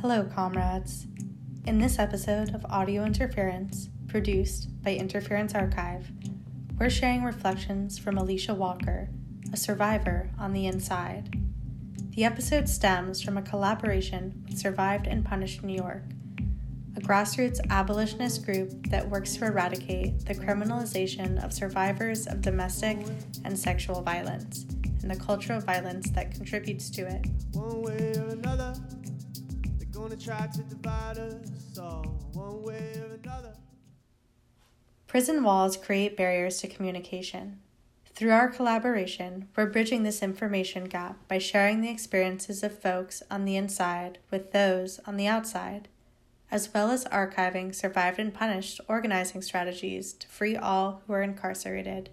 Hello, comrades. In this episode of Audio Interference, produced by Interference Archive, we're sharing reflections from Alisha Walker, a survivor on the inside. The episode stems from a collaboration with Survived and Punished New York, a grassroots abolitionist group that works to eradicate the criminalization of survivors of domestic and sexual violence and the culture of violence that contributes to it. Gonna try to divide us all. One way or another. Prison walls create barriers to communication. Through our collaboration, we're bridging this information gap by sharing the experiences of folks on the inside with those on the outside, as well as archiving survived and punished organizing strategies to free all who are incarcerated.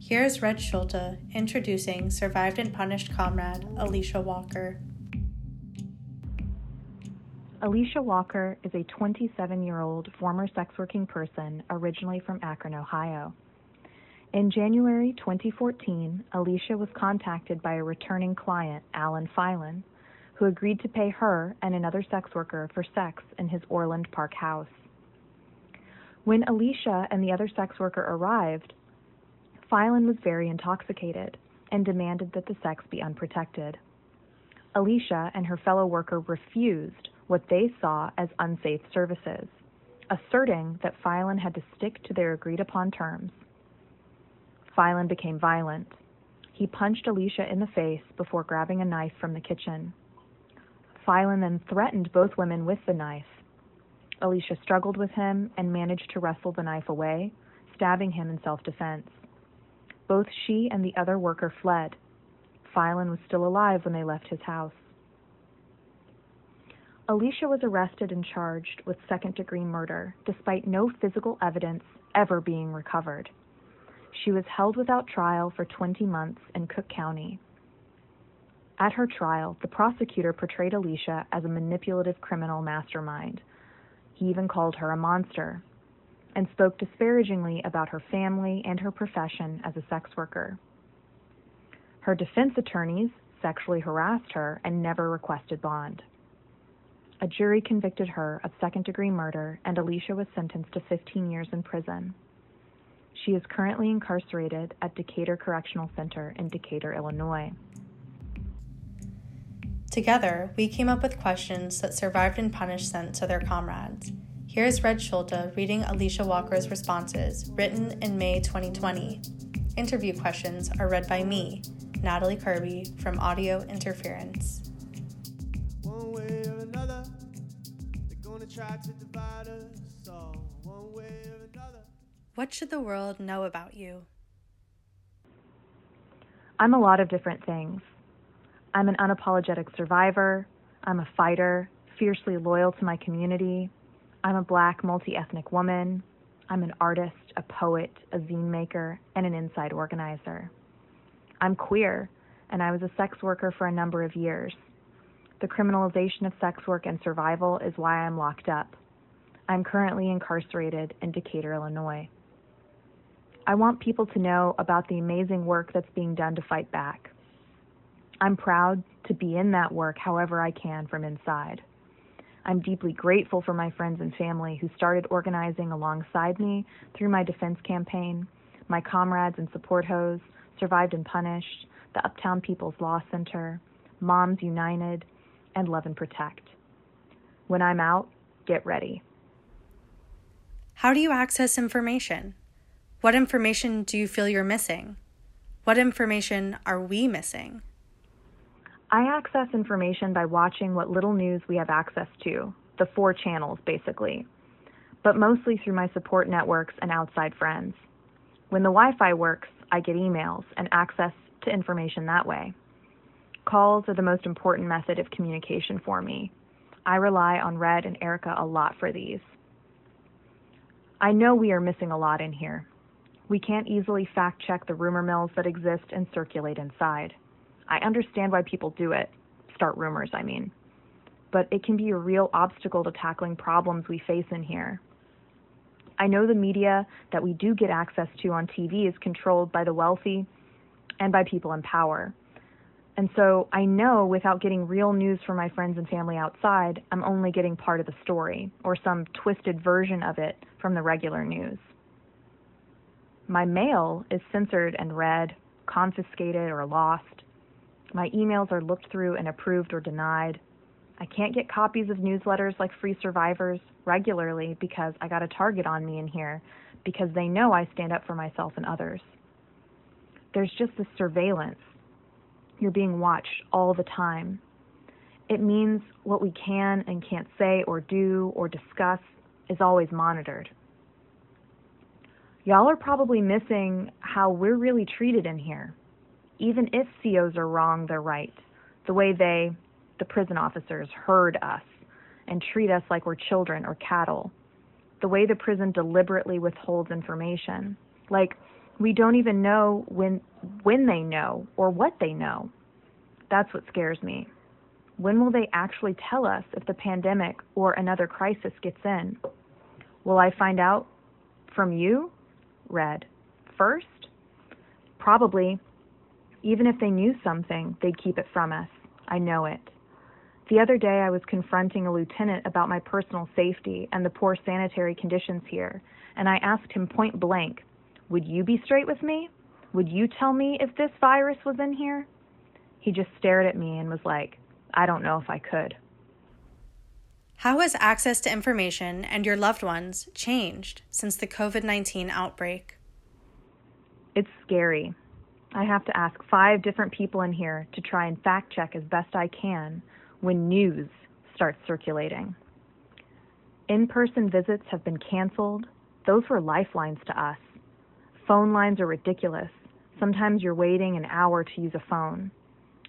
Here's Red Schulte introducing survived and punished comrade Alisha Walker. Alisha Walker is a 27 year old former sex working person originally from Akron, Ohio. In January 2014, Alisha was contacted by a returning client, Alan Filan, who agreed to pay her and another sex worker for sex in his Orland Park house. When Alisha and the other sex worker arrived, Filan was very intoxicated and demanded that the sex be unprotected. Alisha and her fellow worker refused what they saw as unsafe services, asserting that Filan had to stick to their agreed upon terms. Filan became violent. He punched Alisha in the face before grabbing a knife from the kitchen. Filan then threatened both women with the knife. Alisha struggled with him and managed to wrestle the knife away, stabbing him in self defense. Both she and the other worker fled. Filan was still alive when they left his house. Alisha was arrested and charged with second degree murder, despite no physical evidence ever being recovered. She was held without trial for 20 months in Cook County. At her trial, the prosecutor portrayed Alisha as a manipulative criminal mastermind. He even called her a monster and spoke disparagingly about her family and her profession as a sex worker. Her defense attorneys sexually harassed her and never requested bond. A jury convicted her of second degree murder, and Alisha was sentenced to 15 years in prison. She is currently incarcerated at Decatur Correctional Center in Decatur, Illinois. Together, we came up with questions that survived and punished sent to their comrades. Here's Red Schulte reading Alisha Walker's responses, written in May 2020. Interview questions are read by me, Natalie Kirby, from Audio Interference. What should the world know about you? I'm a lot of different things. I'm an unapologetic survivor. I'm a fighter, fiercely loyal to my community. I'm a black, multi ethnic woman. I'm an artist, a poet, a zine maker, and an inside organizer. I'm queer, and I was a sex worker for a number of years. The criminalization of sex work and survival is why I'm locked up. I'm currently incarcerated in Decatur, Illinois. I want people to know about the amazing work that's being done to fight back. I'm proud to be in that work however I can from inside. I'm deeply grateful for my friends and family who started organizing alongside me through my defense campaign, my comrades and support hose, Survived and Punished, the Uptown People's Law Center, Moms United, and Love and Protect. When I'm out, get ready. How do you access information? What information do you feel you're missing? What information are we missing? I access information by watching what little news we have access to, the four channels basically, but mostly through my support networks and outside friends. When the Wi Fi works, I get emails and access to information that way. Calls are the most important method of communication for me. I rely on Red and Erica a lot for these. I know we are missing a lot in here. We can't easily fact check the rumor mills that exist and circulate inside. I understand why people do it, start rumors, I mean. But it can be a real obstacle to tackling problems we face in here. I know the media that we do get access to on TV is controlled by the wealthy and by people in power. And so I know without getting real news from my friends and family outside, I'm only getting part of the story or some twisted version of it from the regular news. My mail is censored and read, confiscated or lost. My emails are looked through and approved or denied. I can't get copies of newsletters like Free Survivors regularly because I got a target on me in here because they know I stand up for myself and others. There's just this surveillance you're being watched all the time. It means what we can and can't say or do or discuss is always monitored. Y'all are probably missing how we're really treated in here. Even if COs are wrong, they're right. The way they, the prison officers, herd us and treat us like we're children or cattle. The way the prison deliberately withholds information. Like we don't even know when when they know or what they know. That's what scares me. When will they actually tell us if the pandemic or another crisis gets in? Will I find out from you, Red, first? Probably. Even if they knew something, they'd keep it from us. I know it. The other day, I was confronting a lieutenant about my personal safety and the poor sanitary conditions here, and I asked him point blank would you be straight with me? Would you tell me if this virus was in here? He just stared at me and was like, I don't know if I could. How has access to information and your loved ones changed since the COVID 19 outbreak? It's scary. I have to ask five different people in here to try and fact check as best I can when news starts circulating. In person visits have been canceled. Those were lifelines to us. Phone lines are ridiculous. Sometimes you're waiting an hour to use a phone.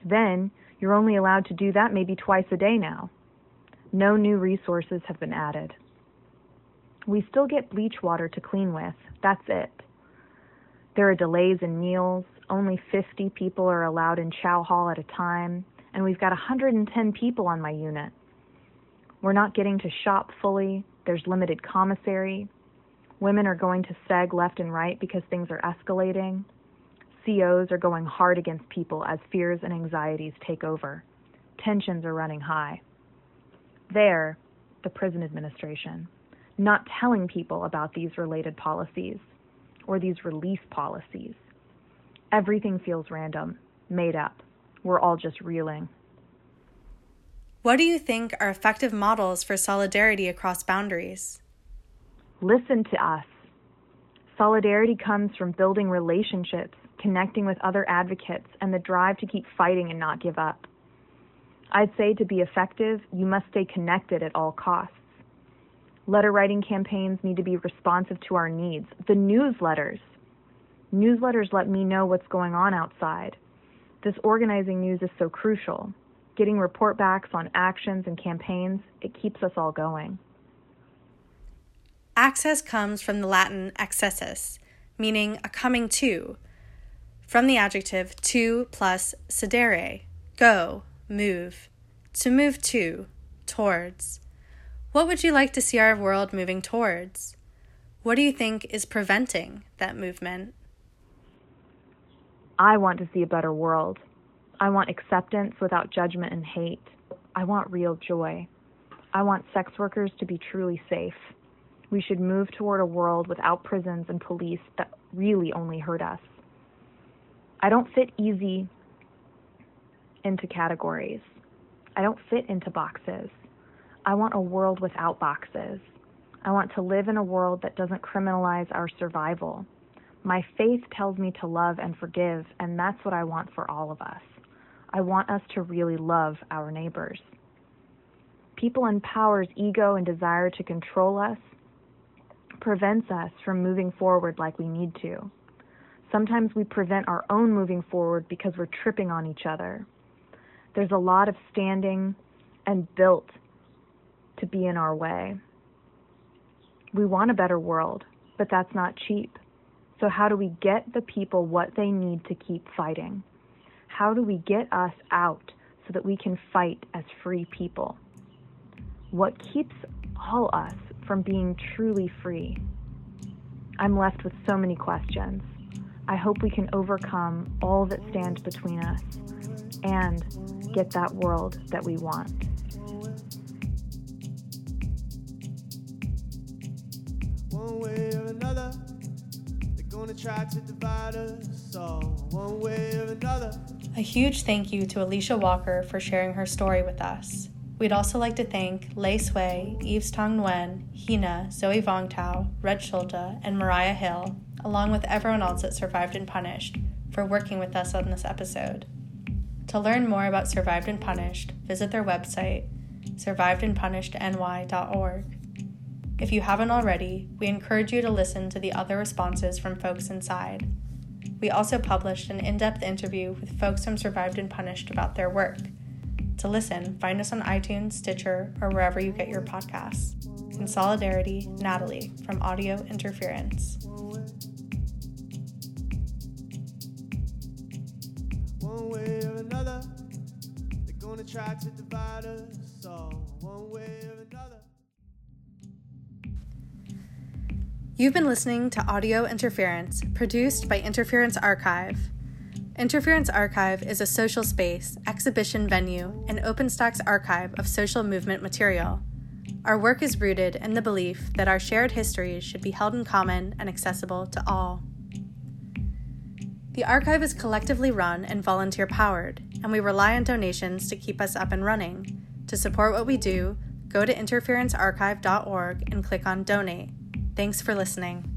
Then you're only allowed to do that maybe twice a day now. No new resources have been added. We still get bleach water to clean with. That's it. There are delays in meals. Only 50 people are allowed in chow hall at a time, and we've got 110 people on my unit. We're not getting to shop fully. There's limited commissary. Women are going to seg left and right because things are escalating. COs are going hard against people as fears and anxieties take over. Tensions are running high. There, the prison administration, not telling people about these related policies or these release policies. Everything feels random, made up. We're all just reeling. What do you think are effective models for solidarity across boundaries? Listen to us. Solidarity comes from building relationships, connecting with other advocates, and the drive to keep fighting and not give up. I'd say to be effective, you must stay connected at all costs. Letter writing campaigns need to be responsive to our needs. The newsletters. Newsletters let me know what's going on outside. This organizing news is so crucial. Getting report backs on actions and campaigns, it keeps us all going. Access comes from the Latin accessus, meaning a coming to, from the adjective to plus sedere, go, move, to move to, towards. What would you like to see our world moving towards? What do you think is preventing that movement? I want to see a better world. I want acceptance without judgment and hate. I want real joy. I want sex workers to be truly safe. We should move toward a world without prisons and police that really only hurt us. I don't fit easy into categories. I don't fit into boxes. I want a world without boxes. I want to live in a world that doesn't criminalize our survival. My faith tells me to love and forgive, and that's what I want for all of us. I want us to really love our neighbors. People in power's ego and desire to control us prevents us from moving forward like we need to. Sometimes we prevent our own moving forward because we're tripping on each other. There's a lot of standing and built to be in our way. We want a better world, but that's not cheap. So, how do we get the people what they need to keep fighting? How do we get us out so that we can fight as free people? What keeps all us from being truly free? I'm left with so many questions. I hope we can overcome all that stands between us and get that world that we want. One way or another, they're gonna try to divide us all. One way or another. A huge thank you to Alisha Walker for sharing her story with us. We'd also like to thank Lae Sway, Yves Tong Nguyen, Heena, Zoe Vongtau, Red Schulte, and Mariah Hill, along with everyone else that survived and punished, for working with us on this episode. To learn more about Survived and Punished, visit their website, survivedandpunishedny.org. If you haven't already, we encourage you to listen to the other responses from folks inside. We also published an in depth interview with folks from Survived and Punished about their work. To listen, find us on iTunes, Stitcher, or wherever you get your podcasts. In solidarity, Natalie from Audio Interference. One way or another, they're gonna try to divide us all. One way or another. You've been listening to Audio Interference, produced by Interference Archive. Interference Archive is a social space, exhibition venue, and open stacks archive of social movement material. Our work is rooted in the belief that our shared histories should be held in common and accessible to all. The archive is collectively run and volunteer powered, and we rely on donations to keep us up and running. To support what we do, go to interferencearchive.org and click on Donate. Thanks for listening.